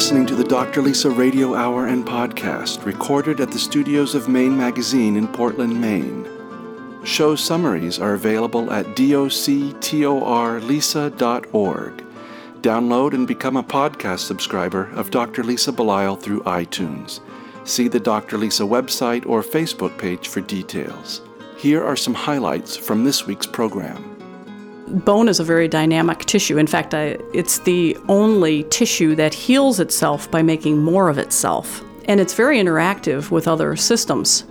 listening to the Dr. Lisa Radio Hour and Podcast, recorded at the studios of Maine Magazine in Portland, Maine. Show summaries are available at doctorlisa.org. Download and become a podcast subscriber of Dr. Lisa Belisle through iTunes. See the Dr. Lisa website or Facebook page for details. Here are some highlights from this week's program. Bone is a very dynamic tissue. In fact, I, it's the only tissue that heals itself by making more of itself. And it's very interactive with other systems.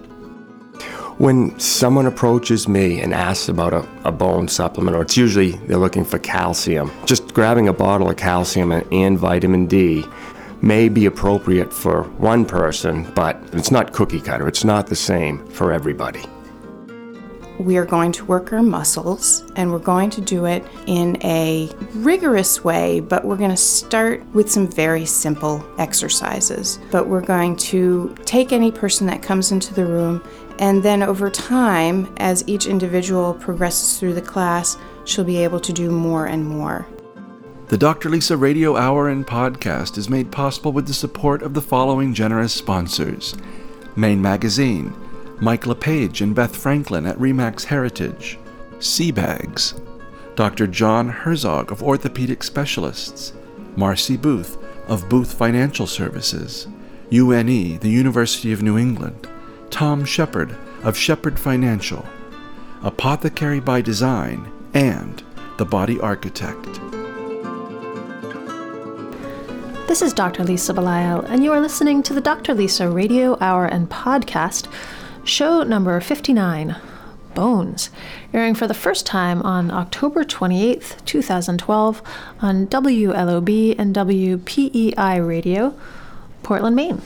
When someone approaches me and asks about a, a, bone supplement, or it's usually they're looking for calcium, just grabbing a bottle of calcium and, and vitamin D may be appropriate for one person, but it's not cookie cutter. It's not the same for everybody we are going to work our muscles and we're going to do it in a rigorous way, but we're going to start with some very simple exercises. But we're going to take any person that comes into the room, and then over time, as each individual progresses through the class, she'll be able to do more and more. The Dr. Lisa Radio Hour and Podcast is made possible with the support of the following generous sponsors Maine Magazine Mike LePage and Beth Franklin at Remax Heritage, Seabags, Dr. John Herzog of Orthopedic Specialists, Marcy Booth of Booth Financial Services, UNE, the University of New England, Tom Shepard of Shepard Financial, Apothecary by Design, and The Body Architect. This is Dr. Lisa Belisle, and you are listening to the Dr. Lisa Radio Hour and Podcast show number 59, Bones, airing for the first time on October 28, 2012, on WLOB and WPEI Radio, Portland, Maine.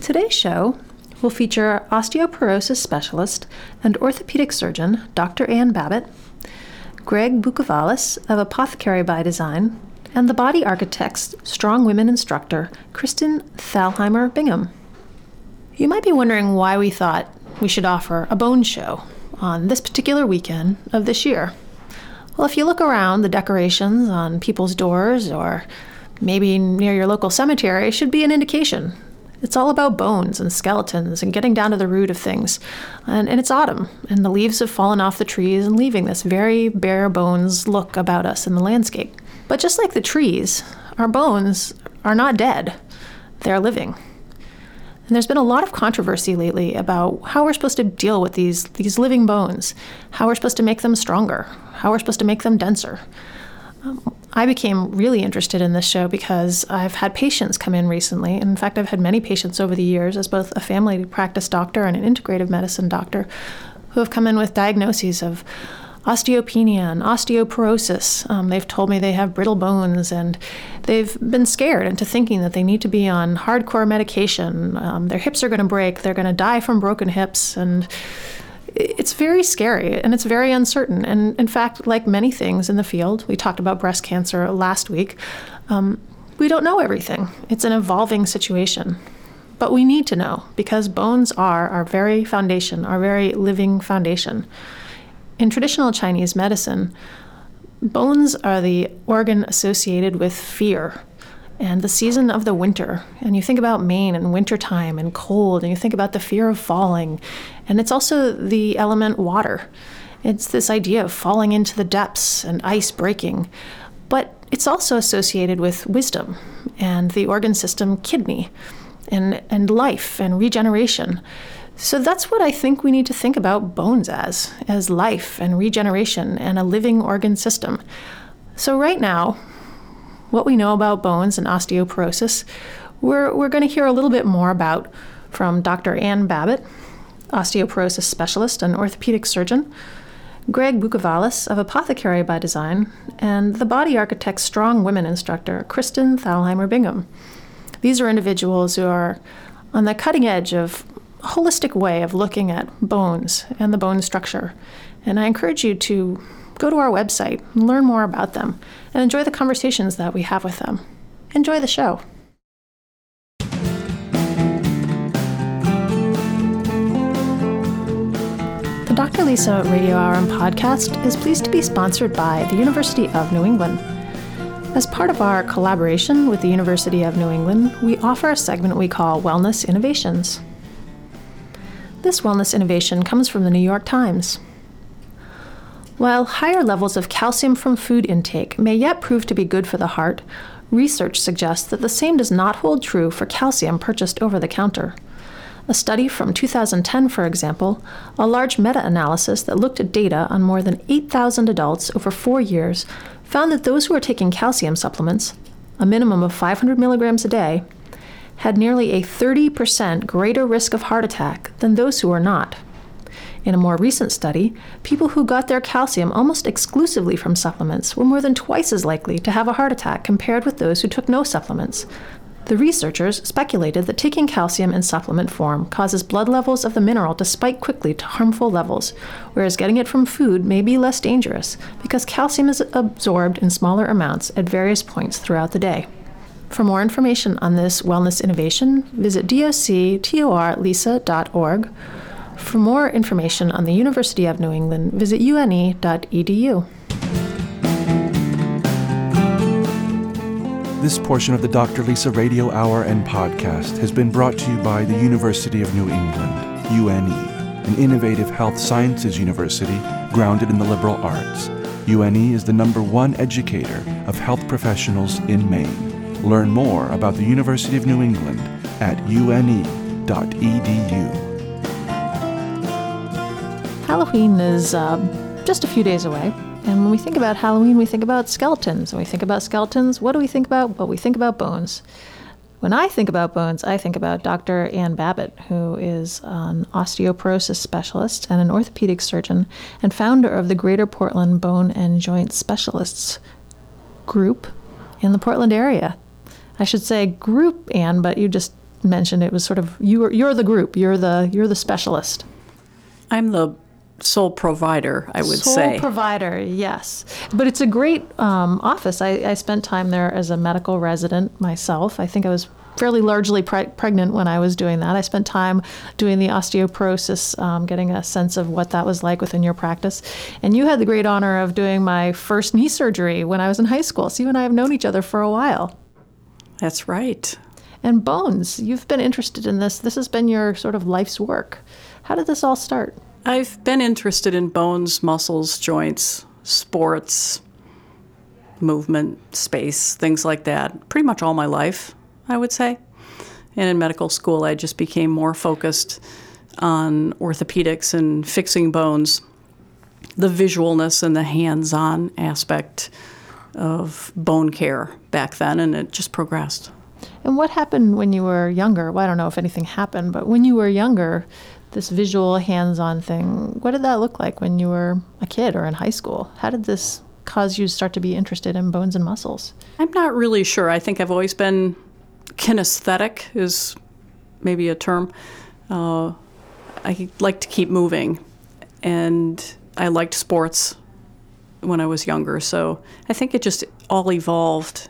Today's show will feature osteoporosis specialist and orthopedic surgeon Dr. Ann Babbitt, Greg Bukavalis of Apothecary by Design, and the body architect's strong women instructor, Kristen Thalheimer Bingham. You might be wondering why we thought we should offer a bone show on this particular weekend of this year. Well, if you look around, the decorations on people's doors or maybe near your local cemetery should be an indication. It's all about bones and skeletons and getting down to the root of things. And, and it's autumn, and the leaves have fallen off the trees and leaving this very bare bones look about us in the landscape. But just like the trees, our bones are not dead, they're living. And there's been a lot of controversy lately about how we're supposed to deal with these, these living bones, how we're supposed to make them stronger, how we're supposed to make them denser. Um, I became really interested in this show because I've had patients come in recently. And in fact, I've had many patients over the years as both a family practice doctor and an integrative medicine doctor who have come in with diagnoses of osteopenia and osteoporosis. Um, they've told me they have brittle bones and they've been scared into thinking that they need to be on hardcore medication. Um, their hips are going to break, they're going to die from broken hips, and it's very scary and it's very uncertain. And in fact, like many things in the field, we talked about breast cancer last week, um, we don't know everything. It's an evolving situation. But we need to know because bones are our very foundation, our very living foundation. In traditional Chinese medicine, bones are the organ associated with fear and the season of the winter. And you think about Maine and wintertime and cold, and you think about the fear of falling. And it's also the element water. It's this idea of falling into the depths and ice breaking. But it's also associated with wisdom and the organ system kidney and, and life and regeneration. So that's what I think we need to think about bones as, as life and regeneration and a living organ system. So right now, what we know about bones and osteoporosis, we're, we're going to hear a little bit more about from Dr. Ann Babbitt, osteoporosis specialist and orthopedic surgeon, Greg Bukavalis of Apothecary by Design, and the body architect strong women instructor, Kristen Thalheimer Bingham. These are individuals who are on the cutting edge of holistic way of looking at bones and the bone structure. And I encourage you to go to our website learn more about them and enjoy the conversations that we have with them. Enjoy the show. The Dr. Lisa Radio Hour and podcast is pleased to be sponsored by the University of New England. As part of our collaboration with the University of New England, we offer a segment we call Wellness Innovations. This wellness innovation comes from the New York Times. While higher levels of calcium from food intake may yet prove to be good for the heart, research suggests that the same does not hold true for calcium purchased over the counter. A study from 2010, for example, a large meta analysis that looked at data on more than 8,000 adults over four years, found that those who were taking calcium supplements, a minimum of 500 milligrams a day, had nearly a 30% greater risk of heart attack than those who were not. In a more recent study, people who got their calcium almost exclusively from supplements were more than twice as likely to have a heart attack compared with those who took no supplements. The researchers speculated that taking calcium in supplement form causes blood levels of the mineral to spike quickly to harmful levels, whereas getting it from food may be less dangerous because calcium is absorbed in smaller amounts at various points throughout the day. For more information on this wellness innovation, visit doctorlisa.org. For more information on the University of New England, visit une.edu. This portion of the Dr. Lisa Radio Hour and podcast has been brought to you by the University of New England, UNE, an innovative health sciences university grounded in the liberal arts. UNE is the number one educator of health professionals in Maine. Learn more about the University of New England at une.edu. Halloween is uh, just a few days away. And when we think about Halloween, we think about skeletons. When we think about skeletons, what do we think about? Well, we think about bones. When I think about bones, I think about Dr. Ann Babbitt, who is an osteoporosis specialist and an orthopedic surgeon and founder of the Greater Portland Bone and Joint Specialists group in the Portland area. I should say group, Anne, but you just mentioned it was sort of you're you're the group, you're the you're the specialist. I'm the sole provider, I would sole say. Sole provider, yes. But it's a great um, office. I, I spent time there as a medical resident myself. I think I was fairly largely pre- pregnant when I was doing that. I spent time doing the osteoporosis, um, getting a sense of what that was like within your practice. And you had the great honor of doing my first knee surgery when I was in high school. So you and I have known each other for a while. That's right. And bones, you've been interested in this. This has been your sort of life's work. How did this all start? I've been interested in bones, muscles, joints, sports, movement, space, things like that, pretty much all my life, I would say. And in medical school, I just became more focused on orthopedics and fixing bones, the visualness and the hands on aspect of bone care back then, and it just progressed. And what happened when you were younger? Well, I don't know if anything happened, but when you were younger, this visual hands on thing, what did that look like when you were a kid or in high school? How did this cause you to start to be interested in bones and muscles? I'm not really sure. I think I've always been kinesthetic, is maybe a term. Uh, I like to keep moving, and I liked sports when I was younger. So I think it just all evolved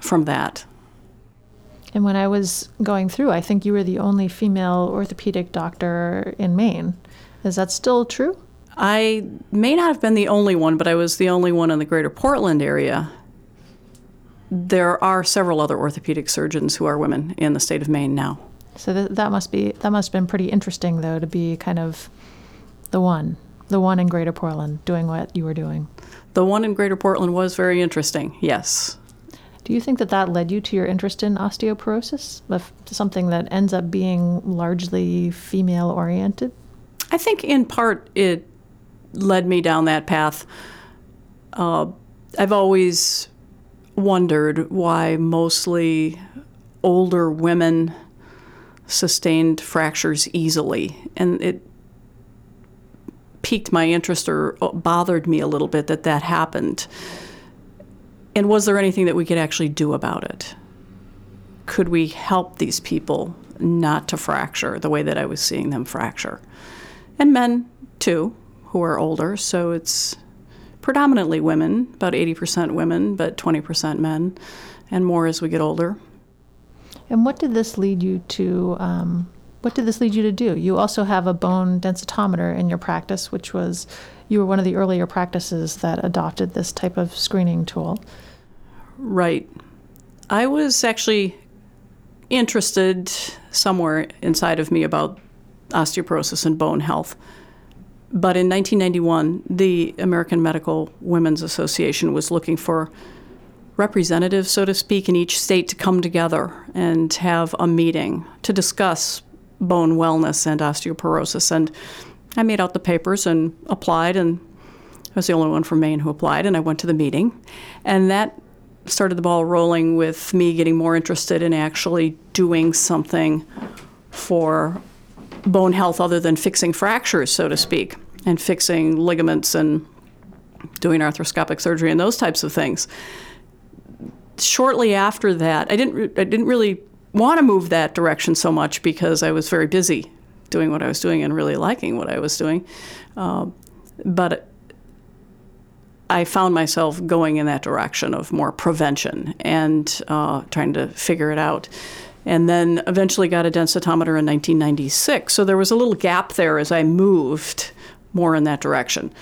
from that. And when I was going through, I think you were the only female orthopedic doctor in Maine. Is that still true? I may not have been the only one, but I was the only one in the greater Portland area. There are several other orthopedic surgeons who are women in the state of Maine now. So th- that must be that must have been pretty interesting though to be kind of the one, the one in Greater Portland doing what you were doing. The one in Greater Portland was very interesting, yes. Do you think that that led you to your interest in osteoporosis, something that ends up being largely female oriented? I think in part it led me down that path. Uh, I've always wondered why mostly older women sustained fractures easily, and it piqued my interest or uh, bothered me a little bit that that happened. And was there anything that we could actually do about it? Could we help these people not to fracture the way that I was seeing them fracture? And men, too, who are older. So it's predominantly women, about 80% women, but 20% men, and more as we get older. And what did this lead you to um, what did this lead you to do? You also have a bone densitometer in your practice, which was you were one of the earlier practices that adopted this type of screening tool. Right. I was actually interested somewhere inside of me about osteoporosis and bone health. But in 1991, the American Medical Women's Association was looking for representatives, so to speak, in each state to come together and have a meeting to discuss bone wellness and osteoporosis. And I made out the papers and applied, and I was the only one from Maine who applied, and I went to the meeting. And that started the ball rolling with me getting more interested in actually doing something for bone health other than fixing fractures, so to speak, and fixing ligaments and doing arthroscopic surgery and those types of things. Shortly after that, I didn't I didn't really want to move that direction so much because I was very busy doing what I was doing and really liking what I was doing. Uh, but I found myself going in that direction of more prevention and uh, trying to figure it out. And then eventually got a densitometer in 1996. So there was a little gap there as I moved more in that direction.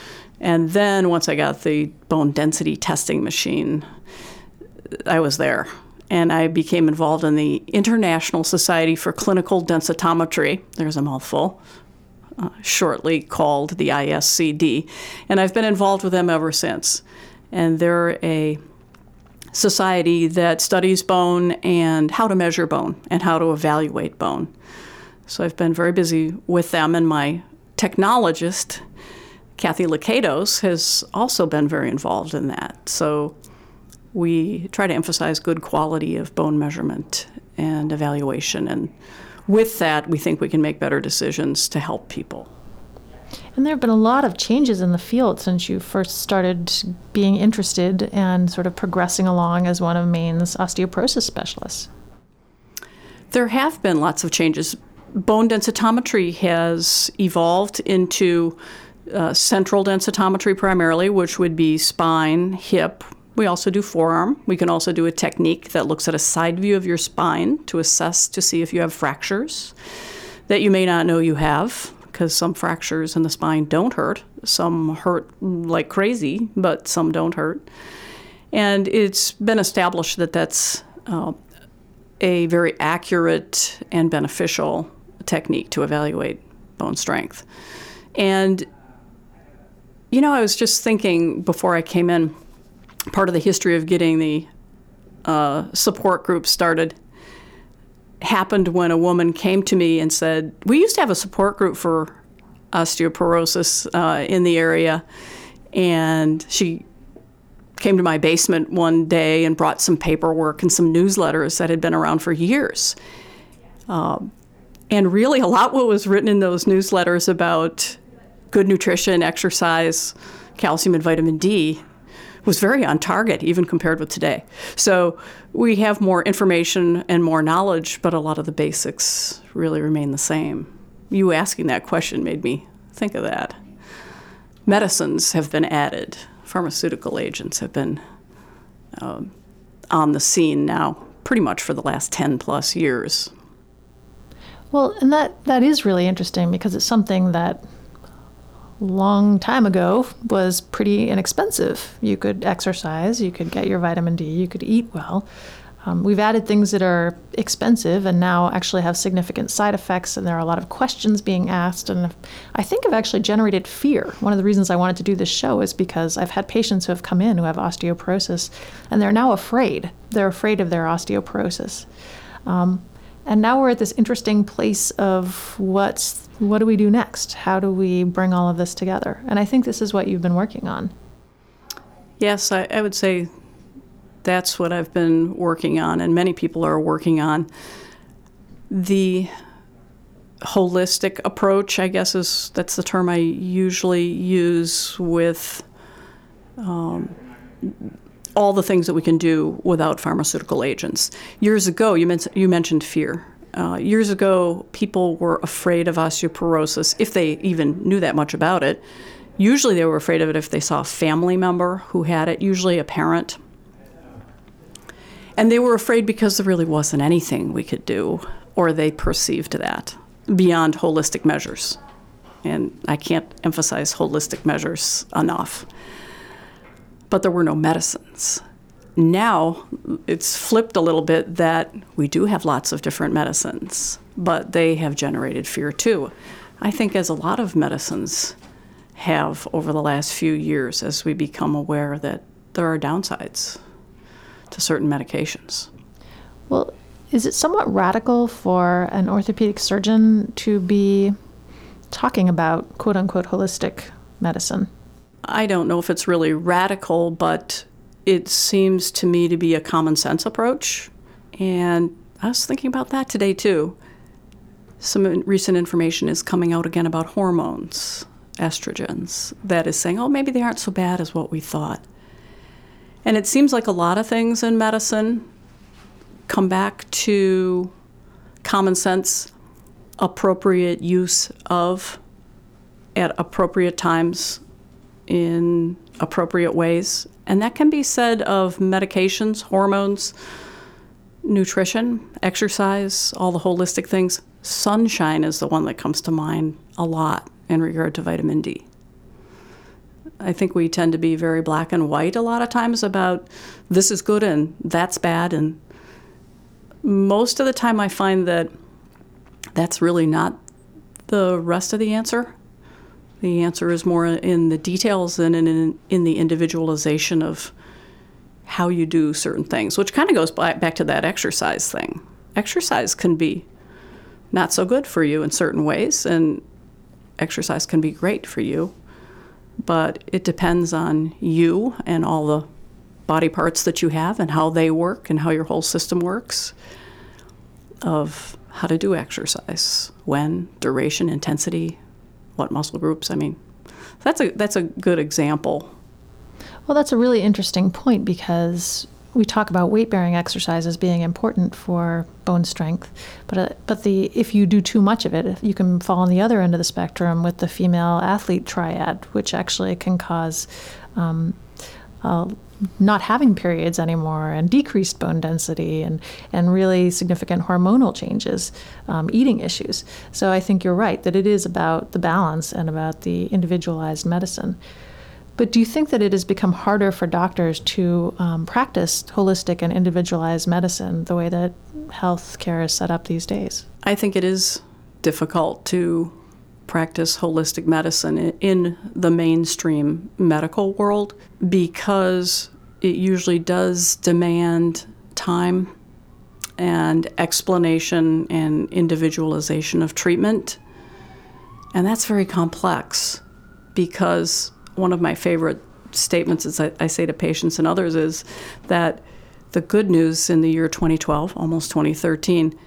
And then once I got the bone density testing machine, I was there and I became involved in the International Society for Clinical Densitometry. There's a mouthful. Uh, shortly called the ISCD, and I've been involved with them ever since. And they're a society that studies bone and how to measure bone and how to evaluate bone. So I've been very busy with them, and my technologist, Kathy Lakatos, has also been very involved in that. So we try to emphasize good quality of bone measurement and evaluation. And with that, we think we can make better decisions to help people. And there have been a lot of changes in the field since you first started being interested and sort of progressing along as one of Maine's osteoporosis specialists. There have been lots of changes. Bone densitometry has evolved into uh, central densitometry primarily, which would be spine, hip, we also do forearm. We can also do a technique that looks at a side view of your spine to assess to see if you have fractures that you may not know you have, because some fractures in the spine don't hurt. Some hurt like crazy, but some don't hurt. And it's been established that that's uh, a very accurate and beneficial technique to evaluate bone strength. And, you know, I was just thinking before I came in part of the history of getting the uh, support group started happened when a woman came to me and said, We used to have a support group for osteoporosis uh, in the area. And she came to my basement one day and brought some paperwork and some newsletters that had been around for years. Uh, and really, a lot what was written in those newsletters about good nutrition, exercise, calcium, and vitamin D was very on target, even compared with today. So we have more information and more knowledge, but a lot of the basics really remain the same. You asking that question made me think of that. Medicines have been added, pharmaceutical agents have been uh, on the scene now pretty much for the last 10 plus years. Well, and that, that is really interesting because it's something that long time ago was pretty inexpensive. You could exercise, you could get your vitamin D, you could eat well. Um, we've added things that are expensive and now actually have significant side effects, and there are a lot of questions being asked. And I think I've actually generated fear. One of the reasons I wanted to do this show is because I've had patients who have come in who have osteoporosis, and they're now afraid. They're afraid of their osteoporosis. Um, and now we're at this interesting place of what's what do we do next? How do we bring all of this together? And I think this is what you've been working on. Yes, I, I would say that's what I've been working on, and many people are working on. The holistic approach, I guess, is that's the term I usually use with um, all the things that we can do without pharmaceutical agents. Years ago, you, men- you mentioned fear. Uh, years ago, people were afraid of osteoporosis if they even knew that much about it. Usually, they were afraid of it if they saw a family member who had it, usually a parent. And they were afraid because there really wasn't anything we could do, or they perceived that beyond holistic measures. And I can't emphasize holistic measures enough. But there were no medicines. Now it's flipped a little bit that we do have lots of different medicines, but they have generated fear too. I think, as a lot of medicines have over the last few years, as we become aware that there are downsides to certain medications. Well, is it somewhat radical for an orthopedic surgeon to be talking about quote unquote holistic medicine? I don't know if it's really radical, but it seems to me to be a common sense approach. And I was thinking about that today too. Some recent information is coming out again about hormones, estrogens, that is saying, oh, maybe they aren't so bad as what we thought. And it seems like a lot of things in medicine come back to common sense, appropriate use of at appropriate times in appropriate ways. And that can be said of medications, hormones, nutrition, exercise, all the holistic things. Sunshine is the one that comes to mind a lot in regard to vitamin D. I think we tend to be very black and white a lot of times about this is good and that's bad. And most of the time, I find that that's really not the rest of the answer. The answer is more in the details than in, in the individualization of how you do certain things, which kind of goes back to that exercise thing. Exercise can be not so good for you in certain ways, and exercise can be great for you, but it depends on you and all the body parts that you have and how they work and how your whole system works of how to do exercise, when, duration, intensity, what muscle groups. I mean, that's a that's a good example. Well, that's a really interesting point because we talk about weight bearing exercises being important for bone strength, but uh, but the if you do too much of it, you can fall on the other end of the spectrum with the female athlete triad, which actually can cause um, not having periods anymore and decreased bone density and, and really significant hormonal changes, um, eating issues. So I think you're right that it is about the balance and about the individualized medicine. But do you think that it has become harder for doctors to um, practice holistic and individualized medicine the way that healthcare is set up these days? I think it is difficult to practice holistic medicine in the mainstream medical world because it usually does demand time and explanation and individualization of treatment. And that's very complex because one of my favorite statements is I, I say to patients and others is that the good news in the year 2012, almost 2013,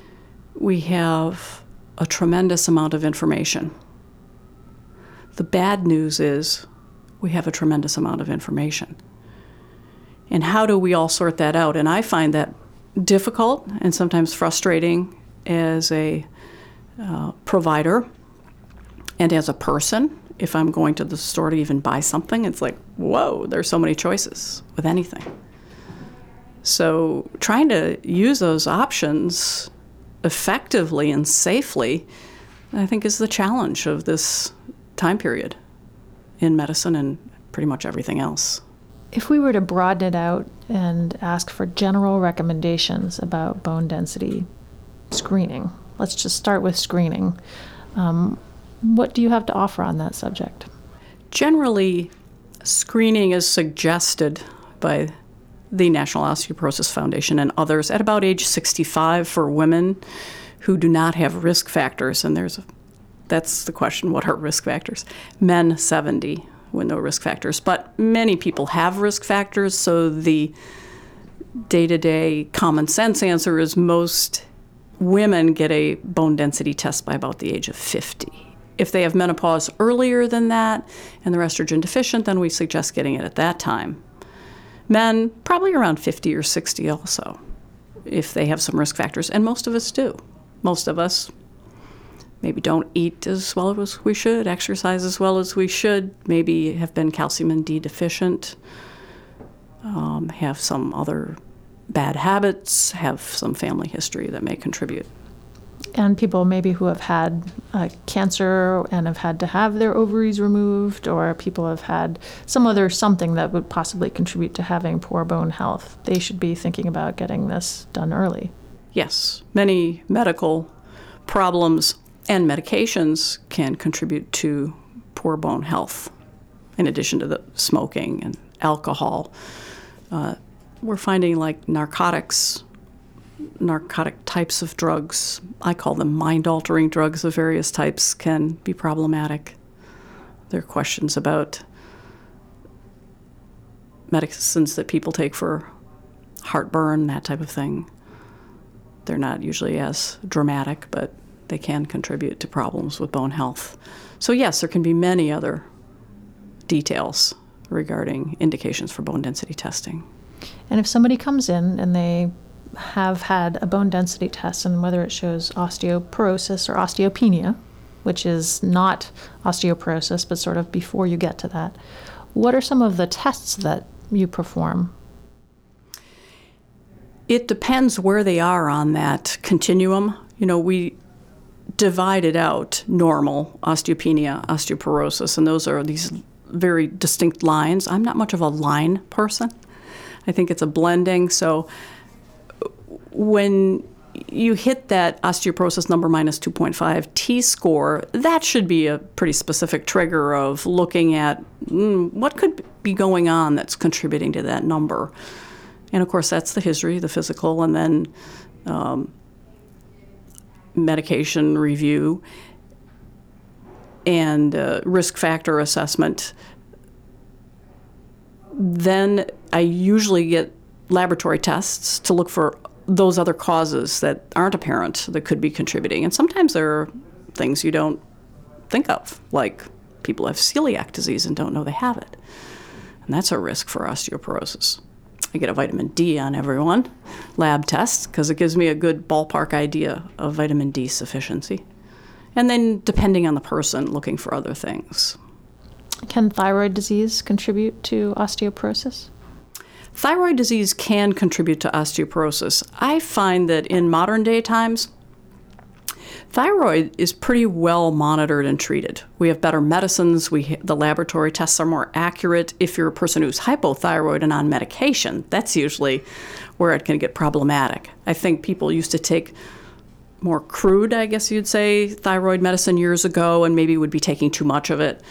we have a tremendous amount of information. The bad news is we have a tremendous amount of information. And how do we all sort that out? And I find that difficult and sometimes frustrating as a uh, provider and as a person. If I'm going to the store to even buy something, it's like, whoa, there's so many choices with anything. So, trying to use those options effectively and safely, I think, is the challenge of this time period in medicine and pretty much everything else. If we were to broaden it out and ask for general recommendations about bone density screening, let's just start with screening. Um, what do you have to offer on that subject? Generally, screening is suggested by the National Osteoporosis Foundation and others at about age 65 for women who do not have risk factors. And there's a, that's the question what are risk factors? Men 70 with no risk factors. But many people have risk factors, so the day to day common sense answer is most women get a bone density test by about the age of 50. If they have menopause earlier than that and they're estrogen deficient, then we suggest getting it at that time. Men, probably around 50 or 60 also, if they have some risk factors, and most of us do. Most of us maybe don't eat as well as we should, exercise as well as we should, maybe have been calcium and D deficient, um, have some other bad habits, have some family history that may contribute. and people maybe who have had uh, cancer and have had to have their ovaries removed, or people have had some other something that would possibly contribute to having poor bone health, they should be thinking about getting this done early. Yes, many medical problems and medications can contribute to poor bone health, in addition to the smoking and alcohol. Uh, we're finding like narcotics, narcotic types of drugs, I call them mind altering drugs of various types, can be problematic. There are questions about medicines that people take for heartburn, that type of thing. They're not usually as dramatic, but they can contribute to problems with bone health. So, yes, there can be many other details regarding indications for bone density testing. And if somebody comes in and they have had a bone density test, and whether it shows osteoporosis or osteopenia, which is not osteoporosis, but sort of before you get to that, what are some of the tests that you perform? It depends where they are on that continuum. You know, we divided out normal osteopenia, osteoporosis, and those are these very distinct lines. I'm not much of a line person. I think it's a blending. So when you hit that osteoporosis number minus 2.5 T score, that should be a pretty specific trigger of looking at mm, what could be going on that's contributing to that number. And of course, that's the history, the physical, and then um, medication review and uh, risk factor assessment. Then I usually get laboratory tests to look for those other causes that aren't apparent that could be contributing. And sometimes there are things you don't think of, like people have celiac disease and don't know they have it. And that's a risk for osteoporosis. I get a vitamin D on everyone, lab test, because it gives me a good ballpark idea of vitamin D sufficiency. And then, depending on the person, looking for other things. Can thyroid disease contribute to osteoporosis? Thyroid disease can contribute to osteoporosis. I find that in modern day times, thyroid is pretty well monitored and treated. We have better medicines. We the laboratory tests are more accurate. If you're a person who's hypothyroid and on medication, that's usually where it can get problematic. I think people used to take more crude, I guess you'd say, thyroid medicine years ago, and maybe would be taking too much of it.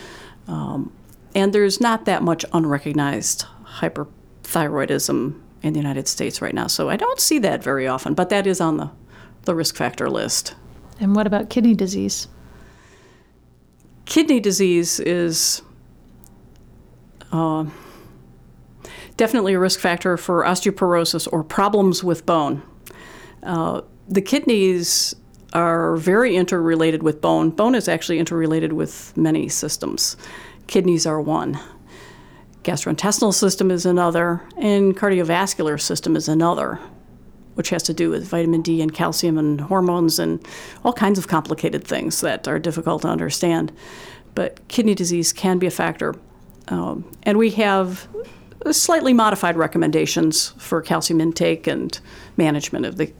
Um, and there's not that much unrecognized hyperthyroidism in the United States right now, so I don't see that very often. But that is on the the risk factor list. And what about kidney disease? Kidney disease is uh, definitely a risk factor for osteoporosis or problems with bone. Uh, the kidneys are very interrelated with bone. Bone is actually interrelated with many systems. Kidneys are one. Gastrointestinal system is another, and cardiovascular system is another which has to do with vitamin D and calcium and hormones and all kinds of complicated things that are difficult to understand. But kidney disease can be a factor. Um, and we have slightly modified recommendations for calcium intake and management of the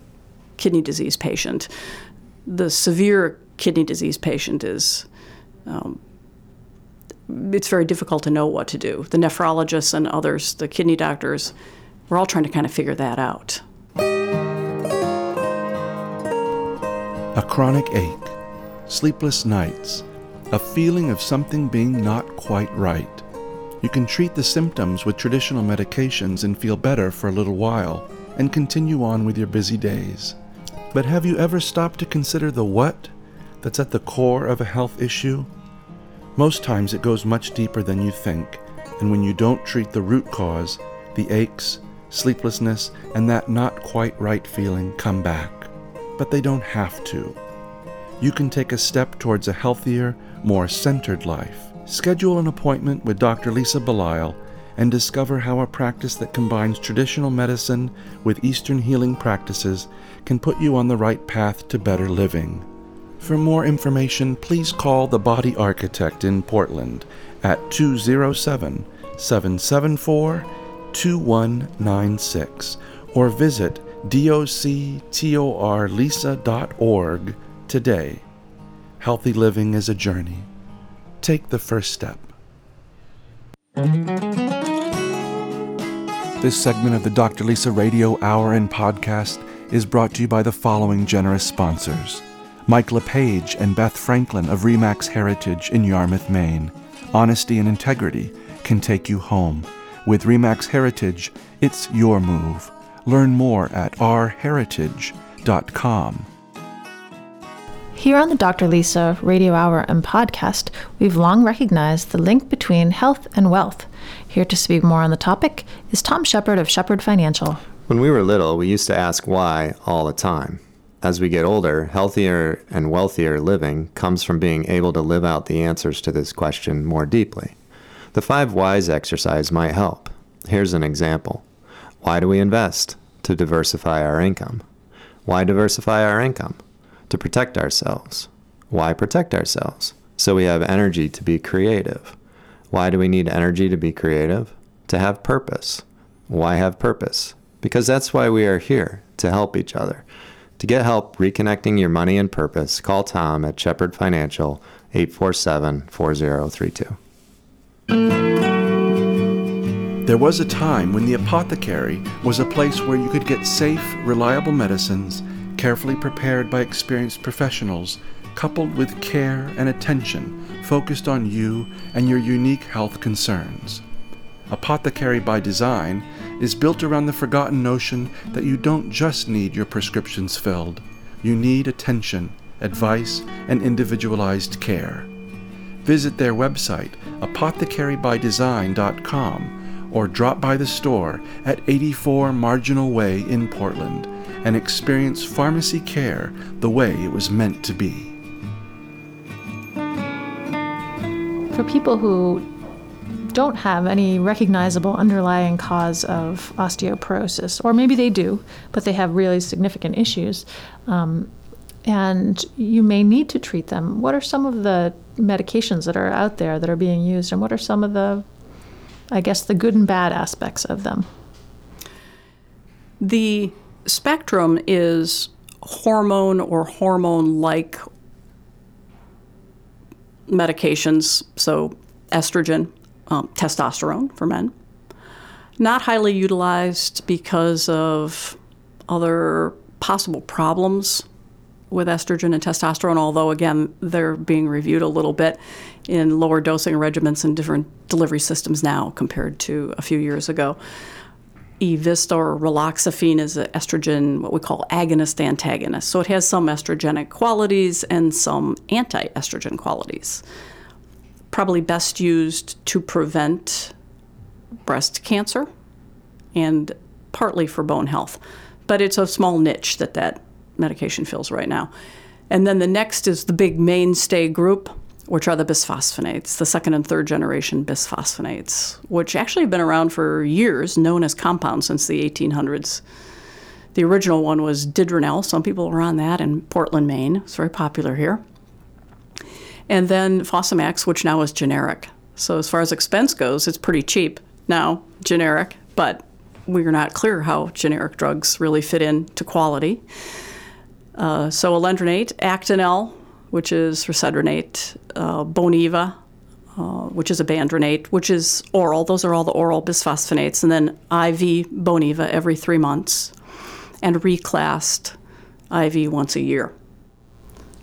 kidney disease patient. The severe kidney disease patient is. Um, it's very difficult to know what to do. The nephrologists and others, the kidney doctors, we're all trying to kind of figure that out. A chronic ache, sleepless nights, a feeling of something being not quite right. You can treat the symptoms with traditional medications and feel better for a little while and continue on with your busy days. But have you ever stopped to consider the what that's at the core of a health issue? Most times it goes much deeper than you think, and when you don't treat the root cause, the aches, sleeplessness, and that not quite right feeling come back but they don't have to. You can take a step towards a healthier, more centered life. Schedule an appointment with Dr. Lisa Belisle and discover how a practice that combines traditional medicine with Eastern healing practices can put you on the right path to better living. For more information, please call the Body Architect in Portland at 207 774 2196 or visit doctorlisa.org Today, healthy living is a journey. Take the first step. This segment of the Dr. Lisa Radio Hour and Podcast is brought to you by the following generous sponsors Mike LePage and Beth Franklin of REMAX Heritage in Yarmouth, Maine. Honesty and integrity can take you home. With REMAX Heritage, it's your move. Learn more at rheritage.com. Here on the Dr. Lisa Radio Hour and podcast, we've long recognized the link between health and wealth. Here to speak more on the topic is Tom Shepard of Shepard Financial. When we were little, we used to ask why all the time. As we get older, healthier and wealthier living comes from being able to live out the answers to this question more deeply. The five whys exercise might help. Here's an example Why do we invest? To diversify our income. Why diversify our income? To protect ourselves. Why protect ourselves? So we have energy to be creative. Why do we need energy to be creative? To have purpose. Why have purpose? Because that's why we are here, to help each other. To get help reconnecting your money and purpose, call Tom at Shepard Financial 847 4032. There was a time when the apothecary was a place where you could get safe, reliable medicines, carefully prepared by experienced professionals, coupled with care and attention focused on you and your unique health concerns. Apothecary by Design is built around the forgotten notion that you don't just need your prescriptions filled, you need attention, advice, and individualized care. Visit their website, apothecarybydesign.com, or drop by the store at 84 Marginal Way in Portland and experience pharmacy care the way it was meant to be. For people who don't have any recognizable underlying cause of osteoporosis, or maybe they do, but they have really significant issues, um, and you may need to treat them. What are some of the medications that are out there that are being used, and what are some of the, I guess, the good and bad aspects of them? The spectrum is hormone or hormone like medications, so estrogen, um, testosterone for men. Not highly utilized because of other possible problems with estrogen and testosterone, although, again, they're being reviewed a little bit in lower dosing regimens and different delivery systems now compared to a few years ago. Evista or raloxifene is an estrogen, what we call agonist antagonist. So it has some estrogenic qualities and some anti estrogen qualities. Probably best used to prevent breast cancer and partly for bone health. But it's a small niche that that medication fills right now. And then the next is the big mainstay group, which are the bisphosphonates, the second and third generation bisphosphonates, which actually have been around for years, known as compounds since the 1800s. The original one was Didronel. Some people were on that in Portland, Maine. It's very popular here. And then Fosamax, which now is generic. So as far as expense goes, it's pretty cheap now, generic, but we're not clear how generic drugs really fit into quality. Uh, so alendronate, Actonel, which is risedronate, uh, Boniva, uh, which is ibandronate, which is oral. Those are all the oral bisphosphonates. And then IV Boniva every three months, and Reclast IV once a year.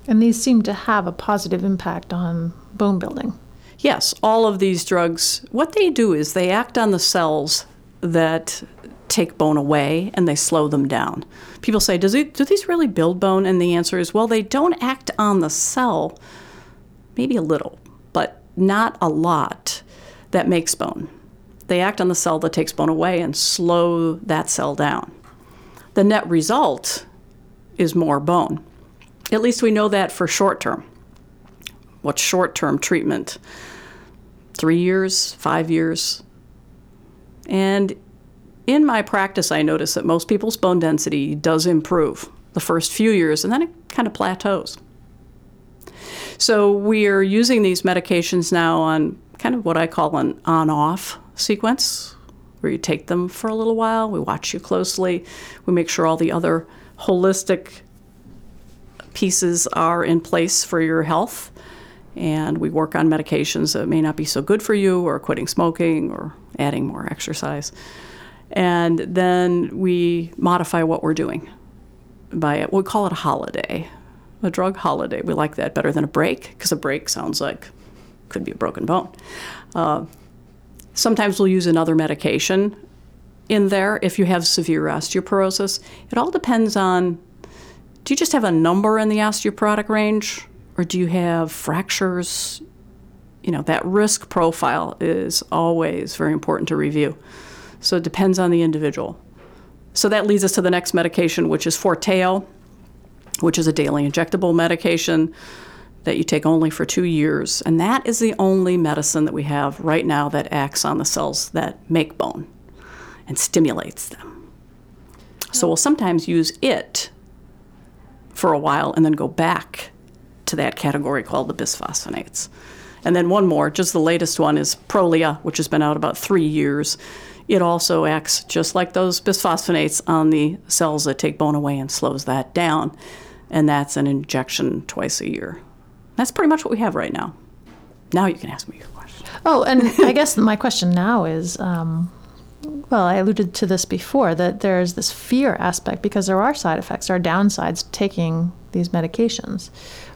And these seem to have a positive impact on bone building. Yes, all of these drugs, what they do is they act on the cells that take bone away and they slow them down. People say, Does it, do these really build bone? And the answer is, well, they don't act on the cell, maybe a little, but not a lot that makes bone. They act on the cell that takes bone away and slow that cell down. The net result is more bone. At least we know that for short term. What's short term treatment? Three years, five years. And in my practice, I notice that most people's bone density does improve the first few years and then it kind of plateaus. So we are using these medications now on kind of what I call an on off sequence, where you take them for a little while, we watch you closely, we make sure all the other holistic pieces are in place for your health, and we work on medications that may not be so good for you, or quitting smoking, or adding more exercise. And then we modify what we're doing by we call it a holiday, a drug holiday. We like that better than a break because a break sounds like could be a broken bone. Uh, sometimes we'll use another medication in there if you have severe osteoporosis. It all depends on do you just have a number in the osteoporotic range or do you have fractures? You know, that risk profile is always very important to review. So it depends on the individual. So that leads us to the next medication, which is Forteo, which is a daily injectable medication that you take only for two years. And that is the only medicine that we have right now that acts on the cells that make bone and stimulates them. So we'll sometimes use it for a while and then go back to that category called the bisphosphonates. And then one more, just the latest one is Prolia, which has been out about three years. It also acts just like those bisphosphonates on the cells that take bone away and slows that down. And that's an injection twice a year. That's pretty much what we have right now. Now you can ask me your question. Oh, and I guess my question now is um, well, I alluded to this before that there's this fear aspect because there are side effects, there are downsides to taking these medications.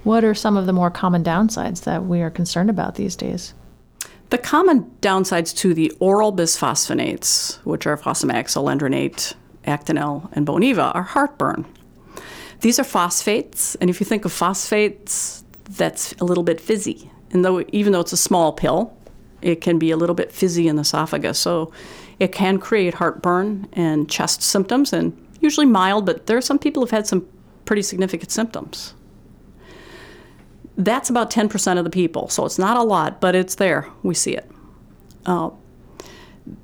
What are some of the more common downsides that we are concerned about these days? The common downsides to the oral bisphosphonates, which are fosamax, alendronate, Actonel, and Boniva, are heartburn. These are phosphates, and if you think of phosphates, that's a little bit fizzy. And though even though it's a small pill, it can be a little bit fizzy in the esophagus. So it can create heartburn and chest symptoms, and usually mild, but there are some people who've had some pretty significant symptoms. That's about 10% of the people, so it's not a lot, but it's there. We see it. Uh,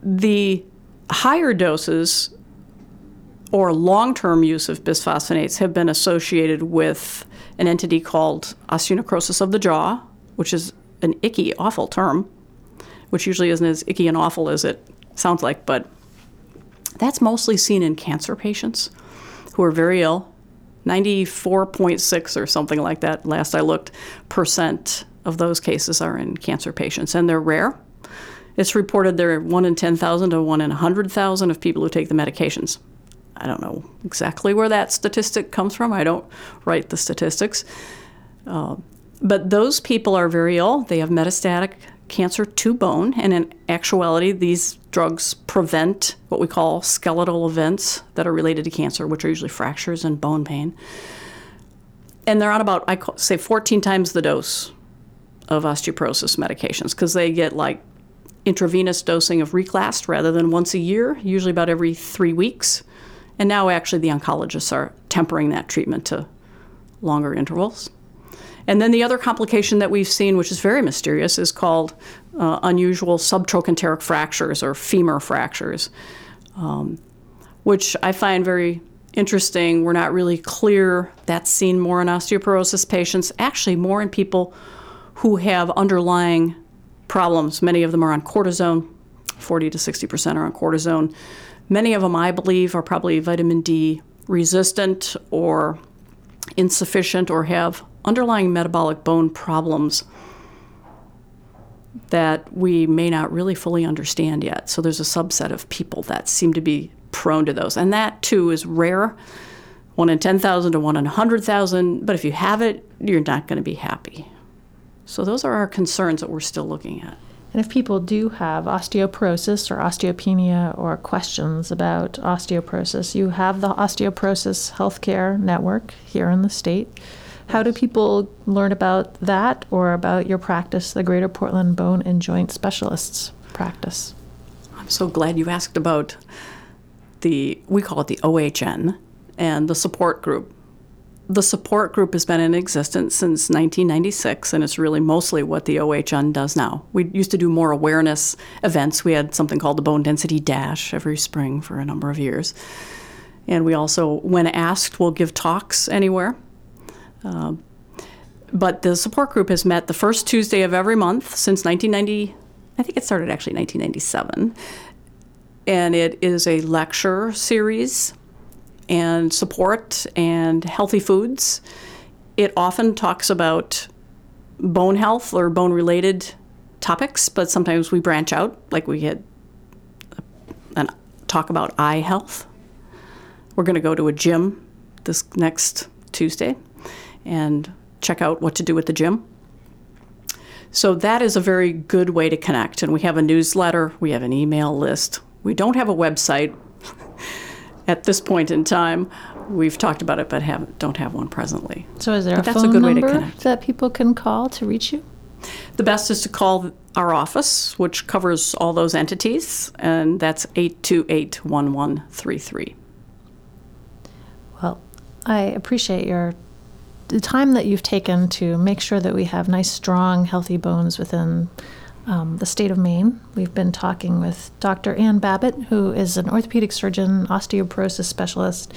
the higher doses or long term use of bisphosphonates have been associated with an entity called osteonecrosis of the jaw, which is an icky, awful term, which usually isn't as icky and awful as it sounds like, but that's mostly seen in cancer patients who are very ill. 94.6 or something like that, last I looked, percent of those cases are in cancer patients, and they're rare. It's reported there are 1 in 10,000 to 1 in 100,000 of people who take the medications. I don't know exactly where that statistic comes from. I don't write the statistics. Uh, but those people are very ill. They have metastatic cancer to bone, and in actuality, these drugs prevent what we call skeletal events that are related to cancer, which are usually fractures and bone pain. And they're on about, I say, 14 times the dose of osteoporosis medications because they get like intravenous dosing of Reclast rather than once a year, usually about every three weeks. And now, actually, the oncologists are tempering that treatment to longer intervals. And then the other complication that we've seen, which is very mysterious, is called uh, unusual subtrochanteric fractures or femur fractures, um, which I find very interesting. We're not really clear. That's seen more in osteoporosis patients, actually, more in people who have underlying problems. Many of them are on cortisone, 40 to 60% are on cortisone. Many of them, I believe, are probably vitamin D resistant or insufficient or have underlying metabolic bone problems that we may not really fully understand yet. So there's a subset of people that seem to be prone to those. And that too is rare. One in 10,000 to one in 100,000. But if you have it, you're not going to be happy. So those are our concerns that we're still looking at. And if people do have osteoporosis or osteopenia or questions about osteoporosis, you have the Osteoporosis Healthcare Network here in the state. How do people learn about that or about your practice, the Greater Portland Bone and Joint Specialists practice? I'm so glad you asked about the, we call it the OHN, and the support group the support group has been in existence since 1996, and it's really mostly what the OHN does now. We used to do more awareness events. We had something called the Bone Density Dash every spring for a number of years. And we also, when asked, will give talks anywhere. Uh, but the support group has met the first Tuesday of every month since 1990. I think it started actually 1997. And it is a lecture series and support and healthy foods. it often talks about bone health or bone related topics, but sometimes we branch out, like we had and talk about eye health. We're going to go to a gym this next Tuesday and check out what to do with the gym. So that is a very good way to connect. And we have a newsletter, we have an email list. We don't have a website at this point in time. We've talked about it, but have, don't have one presently. So is there But a that's a phone good way to number connect. that people can call to reach you? The best is to call our office, which covers all those entities, and that's 828 1133. Well, I appreciate your the time that you've taken to make sure that we have nice, strong, healthy bones within um, the state of Maine. We've been talking with Dr. Ann Babbitt, who is an orthopedic surgeon, osteoporosis specialist,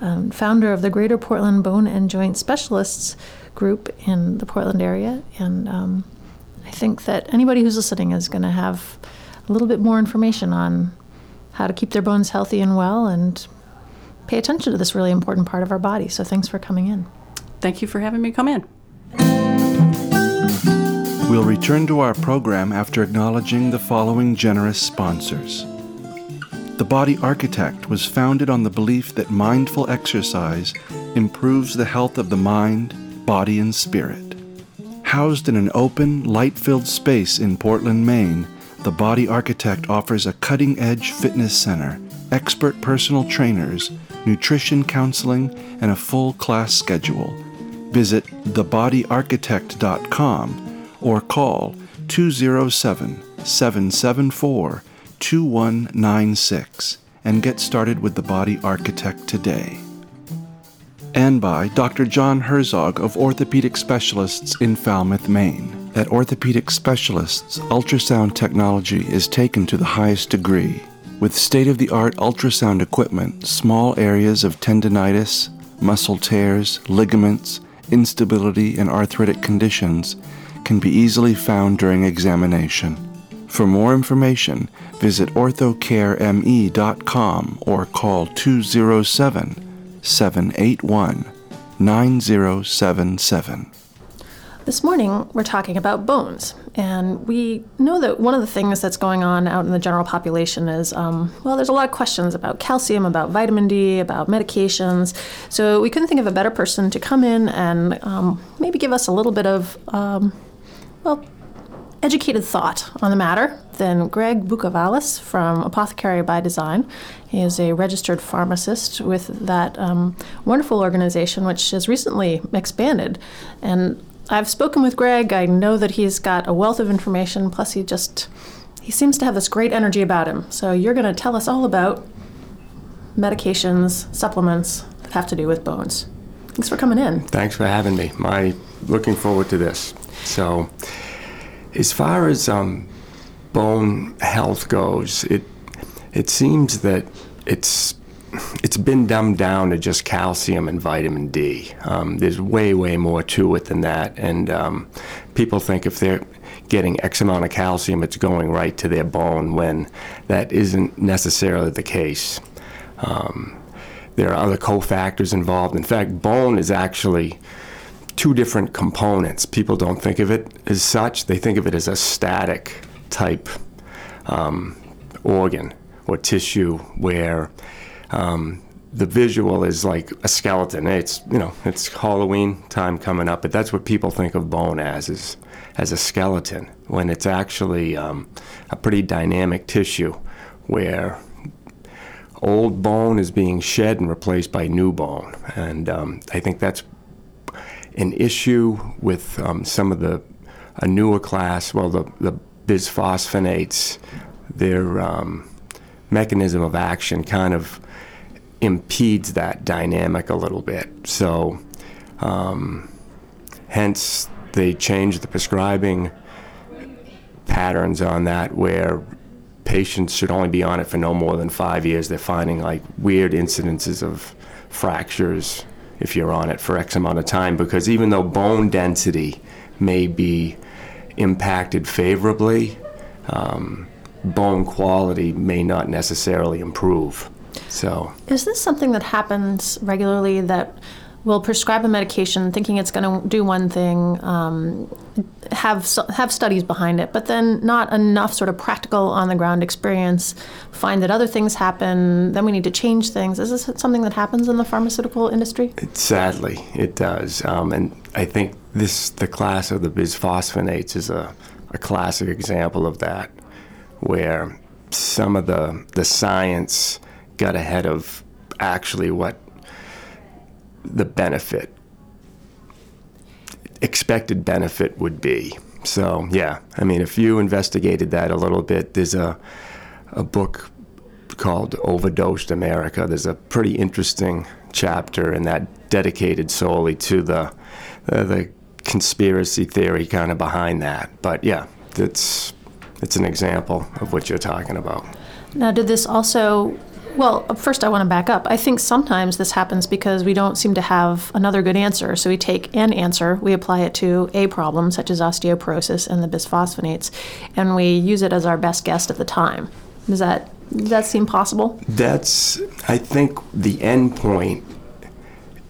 um, founder of the Greater Portland Bone and Joint Specialists group in the Portland area, and um, I think that anybody who's listening is going to have a little bit more information on how to keep their bones healthy and well and pay attention to this really important part of our body. So thanks for coming in. Thank you for having me come in. We'll return to our program after acknowledging the following generous sponsors. The Body Architect was founded on the belief that mindful exercise improves the health of the mind, body, and spirit. Housed in an open, light filled space in Portland, Maine, the Body Architect offers a cutting edge fitness center, expert personal trainers, nutrition counseling, and a full class schedule. Visit thebodyarchitect.com or call 207 774 2196 and get started with the Body Architect today. And by Dr. John Herzog of Orthopedic Specialists in Falmouth, Maine. At Orthopedic Specialists, ultrasound technology is taken to the highest degree. With state of the art ultrasound equipment, small areas of tendonitis, muscle tears, ligaments, instability, and arthritic conditions can be easily found during examination. For more information, visit orthocareme.com or call 207 781 9077. This morning, we're talking about bones. And we know that one of the things that's going on out in the general population is um, well, there's a lot of questions about calcium, about vitamin D, about medications. So we couldn't think of a better person to come in and um, maybe give us a little bit of, um, well, educated thought on the matter than Greg Bukavalis from Apothecary by Design. He is a registered pharmacist with that um, wonderful organization, which has recently expanded. And I've spoken with Greg. I know that he's got a wealth of information. Plus, he just he seems to have this great energy about him. So you're going to tell us all about medications, supplements that have to do with bones. Thanks for coming in. Thanks for having me. My looking forward to this. So, as far as um, bone health goes, it it seems that it's it's been dumbed down to just calcium and vitamin D. Um, there's way way more to it than that, and um, people think if they're getting X amount of calcium, it's going right to their bone when that isn't necessarily the case. Um, there are other cofactors involved. In fact, bone is actually two different components. People don't think of it as such. They think of it as a static type um, organ or tissue where um, the visual is like a skeleton. It's you know it's Halloween time coming up, but that's what people think of bone as is as a skeleton when it's actually um, a pretty dynamic tissue where old bone is being shed and replaced by new bone, and um, I think that's an issue with um, some of the a newer class. Well, the the bisphosphonates, their um, mechanism of action kind of impedes that dynamic a little bit. So, um, hence they changed the prescribing patterns on that where patients should only be on it for no more than five years. They're finding like weird incidences of fractures if you're on it for X amount of time because even though bone density may be impacted favorably, um, bone quality may not necessarily improve. So, Is this something that happens regularly that will prescribe a medication thinking it's going to do one thing, um, have have studies behind it, but then not enough sort of practical on the ground experience. Find that other things happen. Then we need to change things. Is this something that happens in the pharmaceutical industry? Sadly, it does, um, and I think this the class of the bisphosphonates is a, a classic example of that, where some of the the science got ahead of actually what the benefit expected benefit would be. So yeah, I mean, if you investigated that a little bit, there's a a book called Overdosed America. There's a pretty interesting chapter in that dedicated solely to the uh, the conspiracy theory kind of behind that. But yeah, it's it's an example of what you're talking about. Now, did this also well, uh, first, I want to back up. I think sometimes this happens because we don't seem to have another good answer. So we take an answer, we apply it to a problem, such as osteoporosis and the bisphosphonates, and we use it as our best guess at the time. Does that does that seem possible? That's, I think, the end point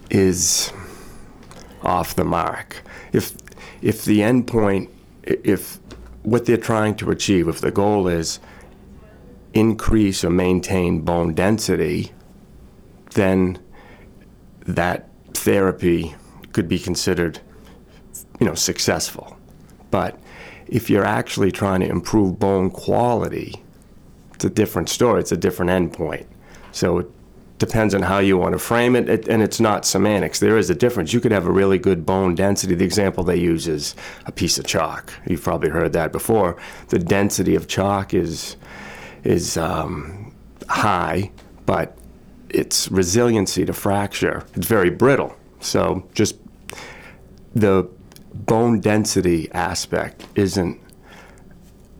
is off the mark. If if the end point, if what they're trying to achieve, if the goal is increase or maintain bone density, then that therapy could be considered, you know, successful. But if you're actually trying to improve bone quality, it's a different story. It's a different endpoint. So it depends on how you want to frame it, it, and it's not semantics. There is a difference. You could have a really good bone density. The example they use is a piece of chalk. You've probably heard that before. The density of chalk is is um, high, but its resiliency to fracture it's very brittle. So just the bone density aspect isn't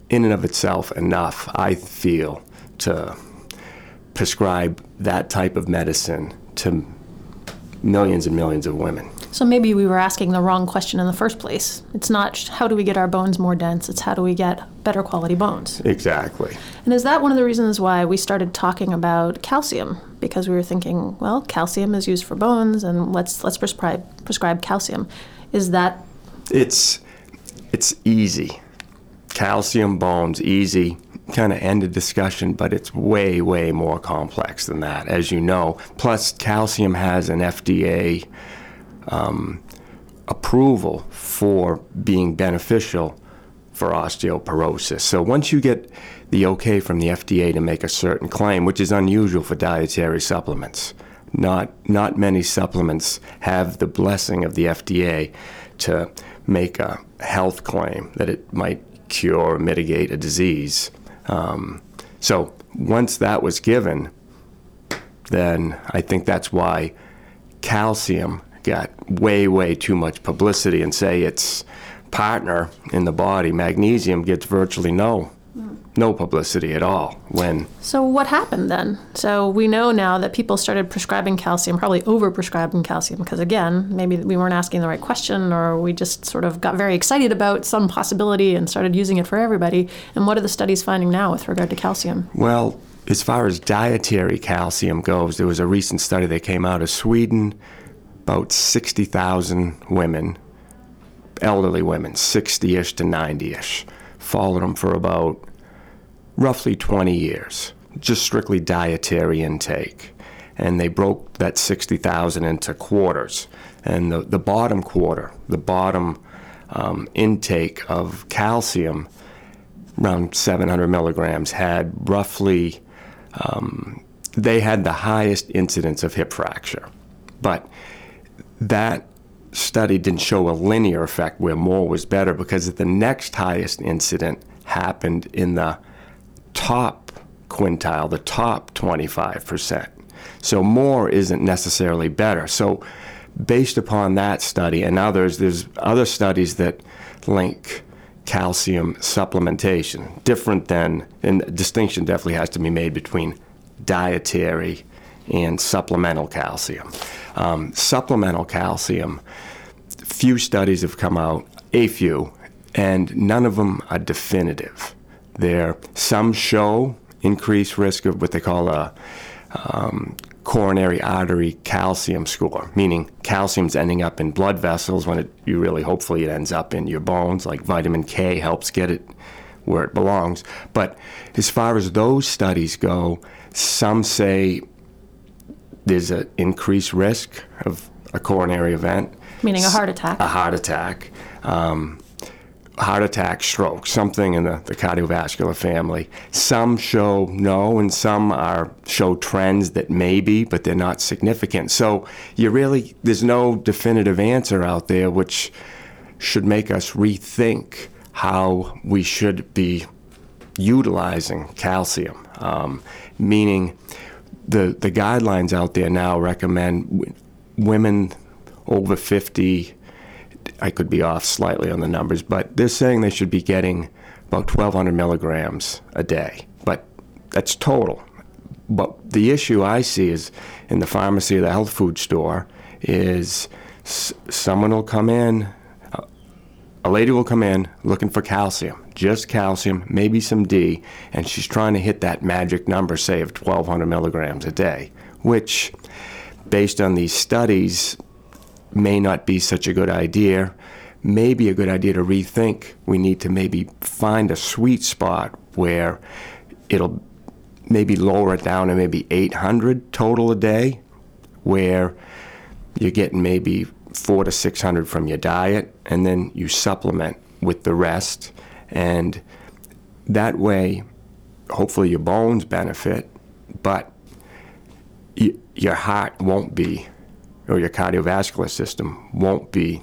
in and of itself enough, I feel, to prescribe that type of medicine to millions and millions of women. So maybe we were asking the wrong question in the first place. It's not how do we get our bones more dense, it's how do we get better quality bones. Exactly. And is that one of the reasons why we started talking about calcium? Because we were thinking, well, calcium is used for bones and let's let's prescribe prescribe calcium. Is that It's it's easy. Calcium bones easy kind of end a discussion, but it's way, way more complex than that, as you know. Plus, calcium has an FDA um, approval for being beneficial for osteoporosis. So once you get the okay from the FDA to make a certain claim, which is unusual for dietary supplements, not not many supplements have the blessing of the FDA to make a health claim that it might cure or mitigate a disease. Um, so once that was given, then I think that's why calcium got way, way too much publicity and say its partner in the body, magnesium, gets virtually no no publicity at all when so what happened then? So we know now that people started prescribing calcium probably over prescribing calcium because again maybe we weren't asking the right question or we just sort of got very excited about some possibility and started using it for everybody. And what are the studies finding now with regard to calcium? Well as far as dietary calcium goes there was a recent study that came out of sweden about 60,000 women, elderly women, 60 ish to 90 ish. Followed them for about roughly 20 years, just strictly dietary intake. And they broke that 60,000 into quarters. And the, the bottom quarter, the bottom um, intake of calcium, around 700 milligrams, had roughly, um, they had the highest incidence of hip fracture. But that study didn't show a linear effect where more was better because the next highest incident happened in the top quintile, the top 25%. So more isn't necessarily better. So based upon that study and others, there's other studies that link calcium supplementation, different than, and distinction definitely has to be made between dietary and supplemental calcium. Um, supplemental calcium, few studies have come out, a few, and none of them are definitive. There, some show increased risk of what they call a um, coronary artery calcium score, meaning calcium's ending up in blood vessels when it, you really hopefully it ends up in your bones, like vitamin K helps get it where it belongs. But as far as those studies go, some say there's an increased risk of a coronary event. Meaning a heart attack. A heart attack. Um, heart attack, stroke, something in the, the cardiovascular family. Some show no, and some are show trends that maybe, but they're not significant. So you really, there's no definitive answer out there, which should make us rethink how we should be utilizing calcium. Um, meaning, the the guidelines out there now recommend w- women over 50 I could be off slightly on the numbers, but they're saying they should be getting about 1,200 milligrams a day. But that's total. But the issue I see is in the pharmacy or the health food store is s- someone will come in, a lady will come in looking for calcium, just calcium, maybe some D, and she's trying to hit that magic number, say, of 1,200 milligrams a day, which, based on these studies, may not be such a good idea. Maybe a good idea to rethink. We need to maybe find a sweet spot where it'll maybe lower it down to maybe 800 total a day, where you're getting maybe four to 600 from your diet, and then you supplement with the rest. And that way, hopefully, your bones benefit, but y- your heart won't be or your cardiovascular system won't be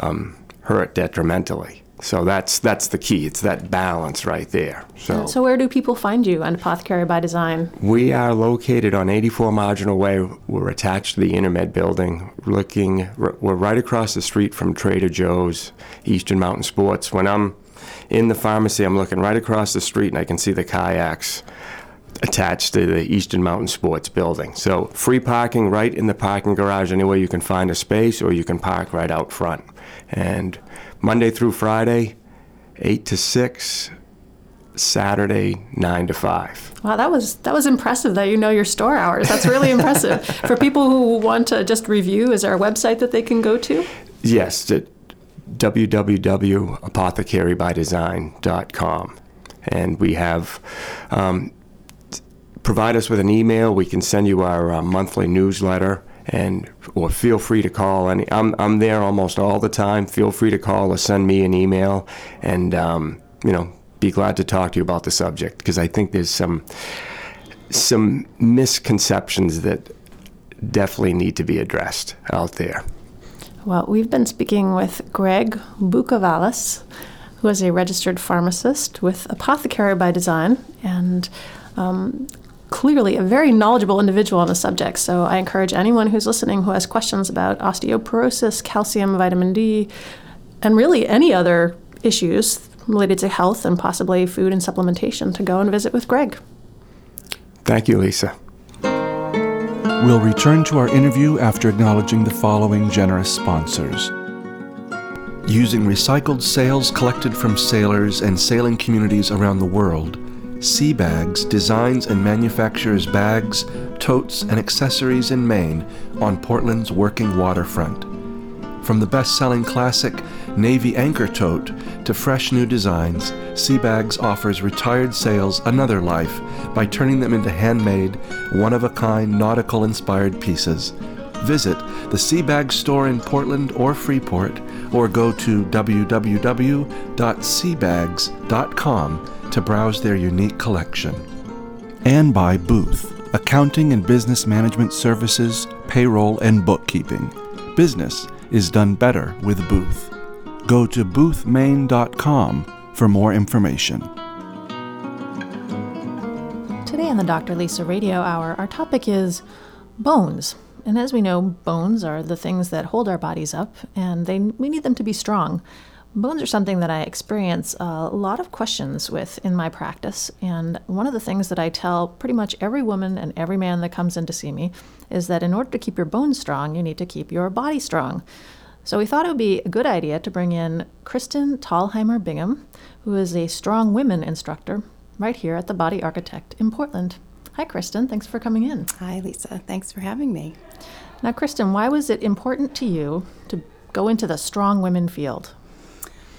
um, hurt detrimentally. So that's that's the key. It's that balance right there. So, So where do people find you and Apothecary by Design? we are located on 84 Marginal Way. We're attached to the Intermed building. Looking, we're right across the street from Trader Joe's, Eastern Mountain Sports. When I'm in the pharmacy, I'm looking right across the street and I can see the kayaks attached to the Eastern Mountain Sports building. So free parking right in the parking garage anywhere you can find a space or you can park right out front. And Monday through Friday, 8 to 6, Saturday 9 to 5. Wow, that was that was impressive that you know your store hours. That's really impressive. For people who want to just review, is there a website that they can go to? Yes, www.apothecarybydesign.com. And we have, um, provide us with an email. We can send you our uh, monthly newsletter. And or feel free to call. Any, I'm I'm there almost all the time. Feel free to call or send me an email, and um, you know, be glad to talk to you about the subject because I think there's some some misconceptions that definitely need to be addressed out there. Well, we've been speaking with Greg Bukavalis, who is a registered pharmacist with Apothecary by Design, and um, clearly a very knowledgeable individual on the subject. So I encourage anyone who's listening who has questions about osteoporosis, calcium, vitamin D, and really any other issues related to health and possibly food and supplementation to go and visit with Greg. Thank you, Lisa. We'll return to our interview after acknowledging the following generous sponsors. Using recycled sails collected from sailors and sailing communities around the world, Sea Bags designs and manufactures bags, totes, and accessories in Maine on Portland's working waterfront. From the best selling classic Navy Anchor Tote to fresh new designs, Seabags offers retired sails another life by turning them into handmade, one of a kind nautical inspired pieces. Visit the Seabag store in Portland or Freeport or go to www.seabags.com to browse their unique collection. And by Booth, accounting and business management services, payroll, and bookkeeping. Business is done better with Booth. Go to boothmaine.com for more information. Today on the Dr. Lisa Radio Hour, our topic is bones. And as we know, bones are the things that hold our bodies up, and they, we need them to be strong. Bones are something that I experience a lot of questions with in my practice. And one of the things that I tell pretty much every woman and every man that comes in to see me is that in order to keep your bones strong, you need to keep your body strong. So we thought it would be a good idea to bring in Kristen Thalheimer Bingham, who is a strong women instructor right here at the Body Architect in Portland. Hi, Kristen. Thanks for coming in. Hi, Lisa. Thanks for having me. Now, Kristen, why was it important to you to go into the strong women field?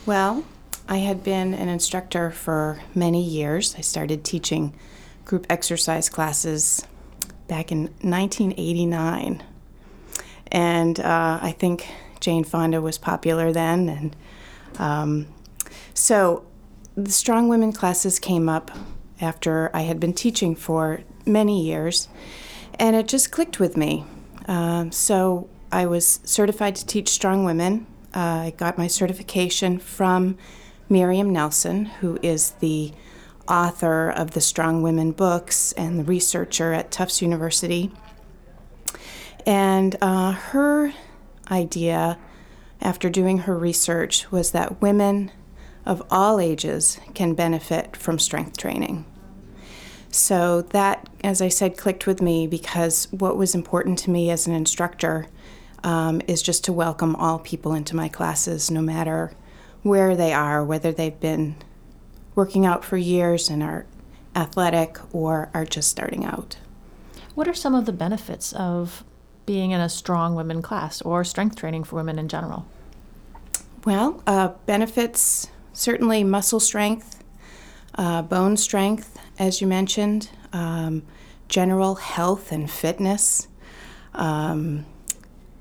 Well, I had been an instructor for many years. I started teaching group exercise classes back in 1989. And uh, I think Jane Fonda was popular then. And um, so the Strong Women classes came up after I had been teaching for many years, and it just clicked with me. Um, so I was certified to teach strong women. Uh, I got my certification from Miriam Nelson, who is the author of the Strong Women books and the researcher at Tufts University. And uh, her idea, after doing her research, was that women of all ages can benefit from strength training. So that, as I said, clicked with me because what was important to me as an instructor um, is just to welcome all people into my classes, no matter where they are, whether they've been working out for years and are athletic or are just starting out. What are some of the benefits of being in a strong women class or strength training for women in general? Well, uh, benefits certainly muscle strength, uh, bone strength, as you mentioned, um, general health and fitness. Um,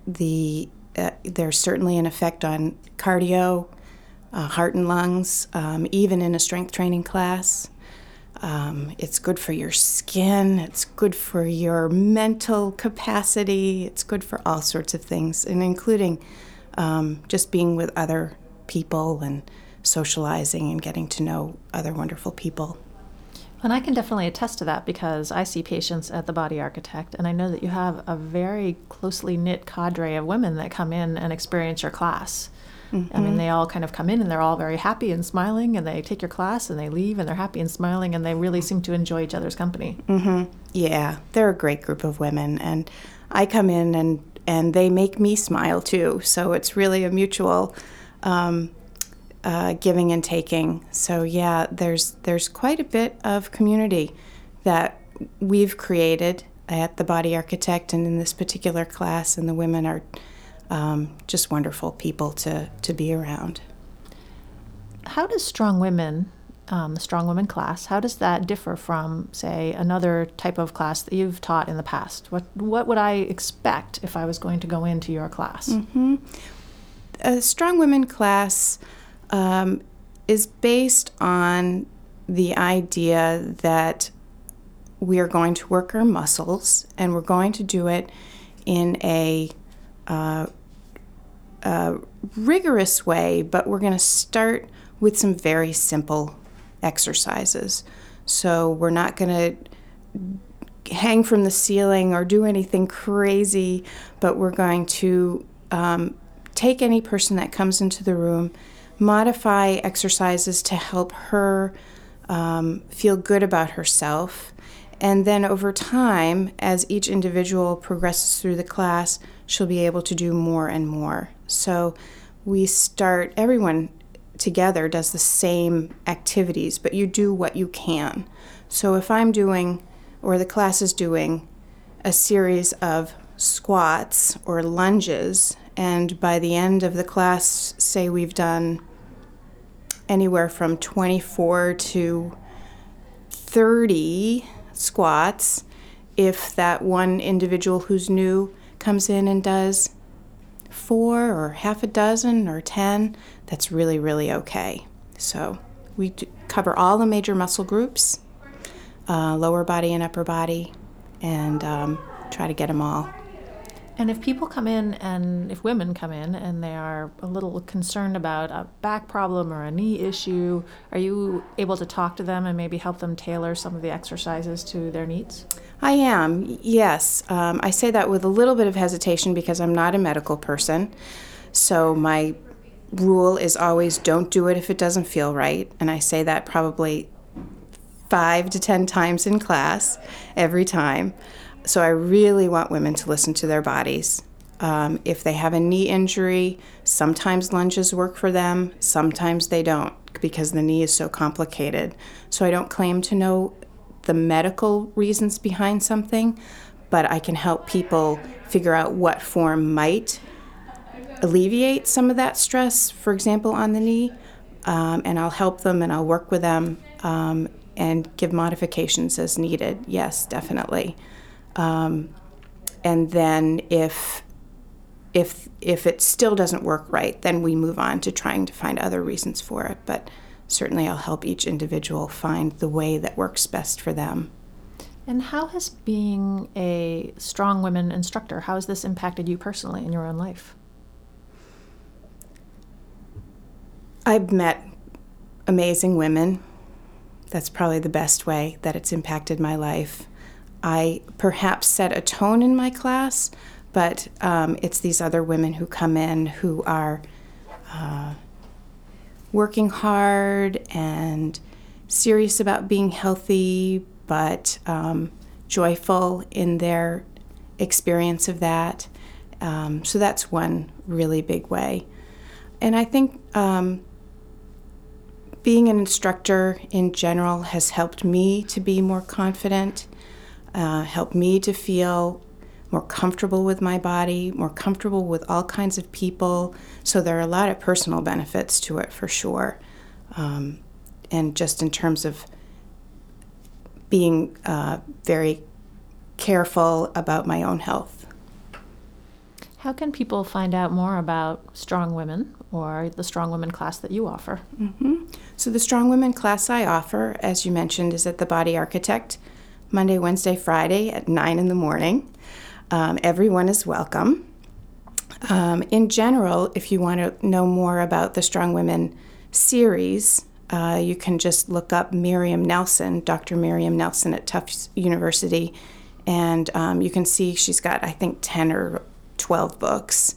the uh, there's certainly an effect on cardio, uh, heart and lungs, um, even in a strength training class. Um, it's good for your skin. It's good for your mental capacity. It's good for all sorts of things, and including um, just being with other people and socializing and getting to know other wonderful people. And I can definitely attest to that because I see patients at the Body Architect, and I know that you have a very closely knit cadre of women that come in and experience your class. Mm-hmm. I mean, they all kind of come in and they're all very happy and smiling, and they take your class and they leave and they're happy and smiling, and they really seem to enjoy each other's company. Mm-hmm. Yeah, they're a great group of women, and I come in and and they make me smile too. So it's really a mutual um, uh, giving and taking. So yeah, there's there's quite a bit of community that we've created at the Body Architect and in this particular class, and the women are um, just wonderful people to to be around. How does Strong Women, um, the Strong Women class, how does that differ from, say, another type of class that you've taught in the past? What what would I expect if I was going to go into your class? Mm-hmm. A Strong Women class um, is based on the idea that we are going to work our muscles and we're going to do it in a, uh, a rigorous way, but we're going to start with some very simple exercises. So we're not going to hang from the ceiling or do anything crazy, but we're going to um, take any person that comes into the room modify exercises to help her um, feel good about herself. And then over time, as each individual progresses through the class, she'll be able to do more and more. So we start, everyone together does the same activities, but you do what you can. So if I'm doing, or the class is doing, a series of squats or lunges, and by the end of the class, say we've done anywhere from 24 to 30 squats if that one individual who's new comes in and does four or half a dozen or 10, that's really, really okay. So we cover all the major muscle groups, uh, lower body and upper body, and um, try to get them all. And if people come in and if women come in and they are a little concerned about a back problem or a knee issue, are you able to talk to them and maybe help them tailor some of the exercises to their needs? I am, yes. Um, I say that with a little bit of hesitation because I'm not a medical person. So my rule is always don't do it if it doesn't feel right. And I say that probably five to ten times in class every time. So I really want women to listen to their bodies. Um, if they have a knee injury, sometimes lunges work for them, sometimes they don't because the knee is so complicated. So I don't claim to know the medical reasons behind something, but I can help people figure out what form might alleviate some of that stress, for example, on the knee. Um, and I'll help them and I'll work with them um, and give modifications as needed. Yes, definitely. Um, and then if if if it still doesn't work right, then we move on to trying to find other reasons for it. But certainly, I'll help each individual find the way that works best for them. And how has being a strong women instructor, how has this impacted you personally in your own life? I've met amazing women. That's probably the best way that it's impacted my life. I perhaps set a tone in my class, but um, it's these other women who come in who are uh, working hard and serious about being healthy, but um, joyful in their experience of that. Um, so that's one really big way. And I think um, being an instructor in general has helped me to be more confident, uh, helped me to feel more comfortable with my body, more comfortable with all kinds of people. So there are a lot of personal benefits to it for sure. Um, and just in terms of being uh, very careful about my own health. How can people find out more about Strong Women or the Strong Women class that you offer? Mm-hmm. So, the Strong Women class I offer, as you mentioned, is at the Body Architect Monday, Wednesday, Friday at 9 in the morning. Um, everyone is welcome. Um, in general, if you want to know more about the Strong Women series, uh, you can just look up Miriam Nelson, Dr. Miriam Nelson at Tufts University, and um, you can see she's got, I think, 10 or 12 books.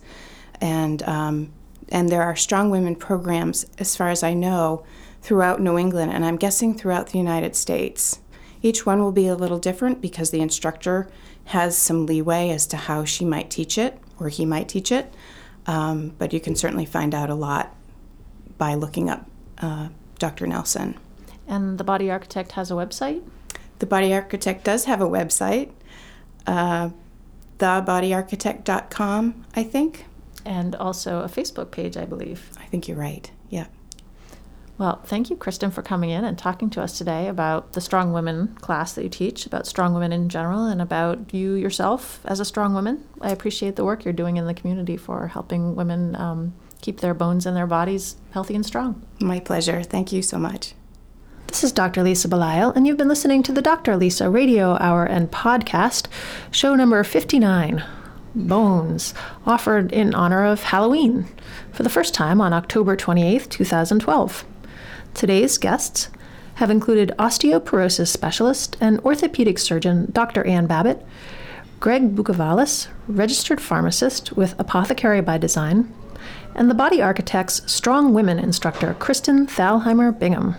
And, um, and there are Strong Women programs, as far as I know, throughout New England, and I'm guessing throughout the United States. Each one will be a little different because the instructor has some leeway as to how she might teach it or he might teach it. Um, but you can certainly find out a lot by looking up uh, Dr. Nelson. And the Body Architect has a website? The Body Architect does have a website, uh, thebodyarchitect.com, I think. And also a Facebook page, I believe. I think you're right. Yeah. Well, thank you, Kristen, for coming in and talking to us today about the Strong Women class that you teach, about strong women in general, and about you yourself as a strong woman. I appreciate the work you're doing in the community for helping women um, keep their bones and their bodies healthy and strong. My pleasure. Thank you so much. This is Dr. Lisa Belisle, and you've been listening to the Dr. Lisa Radio Hour and Podcast, show number 59 Bones, offered in honor of Halloween for the first time on October 28th, 2012. Today's guests have included osteoporosis specialist and orthopedic surgeon Dr. Ann Babbitt, Greg Bukavalis, registered pharmacist with Apothecary by Design, and the Body Architect's Strong Women instructor Kristen Thalheimer Bingham.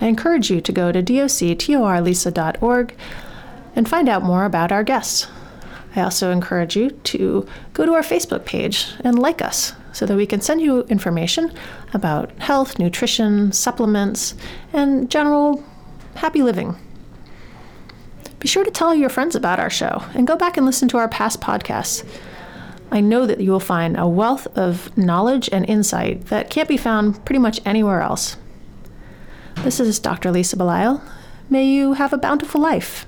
I encourage you to go to doctorlisa.org and find out more about our guests. I also encourage you to go to our Facebook page and like us so that we can send you information about health, nutrition, supplements, and general happy living. Be sure to tell your friends about our show and go back and listen to our past podcasts. I know that you will find a wealth of knowledge and insight that can't be found pretty much anywhere else. This is Dr. Lisa Belisle. May you have a bountiful life.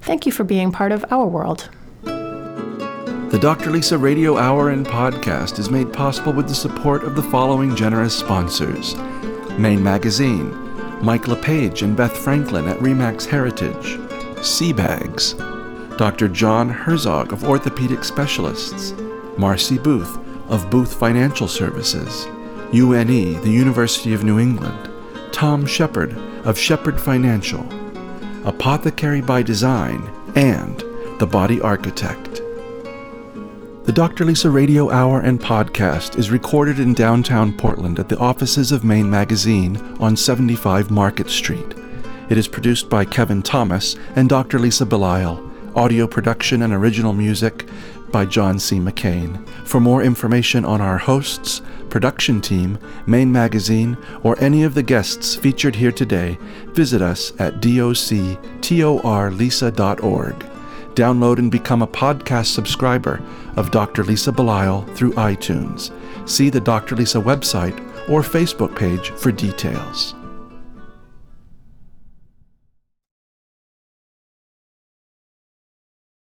Thank you for being part of our world. The Dr. Lisa Radio Hour and Podcast is made possible with the support of the following generous sponsors Maine Magazine, Mike LePage and Beth Franklin at Remax Heritage, Seabags, Dr. John Herzog of Orthopedic Specialists, Marcy Booth of Booth Financial Services, UNE, the University of New England, Tom Shepard of Shepard Financial, Apothecary by Design, and The Body Architect. The Dr. Lisa Radio Hour and Podcast is recorded in downtown Portland at the offices of Maine Magazine on 75 Market Street. It is produced by Kevin Thomas and Dr. Lisa Belisle. Audio production and original music by John C. McCain. For more information on our hosts, production team, Maine Magazine, or any of the guests featured here today, visit us at doctorlisa.org. Download and become a podcast subscriber of Dr. Lisa Belisle through iTunes. See the Dr. Lisa website or Facebook page for details.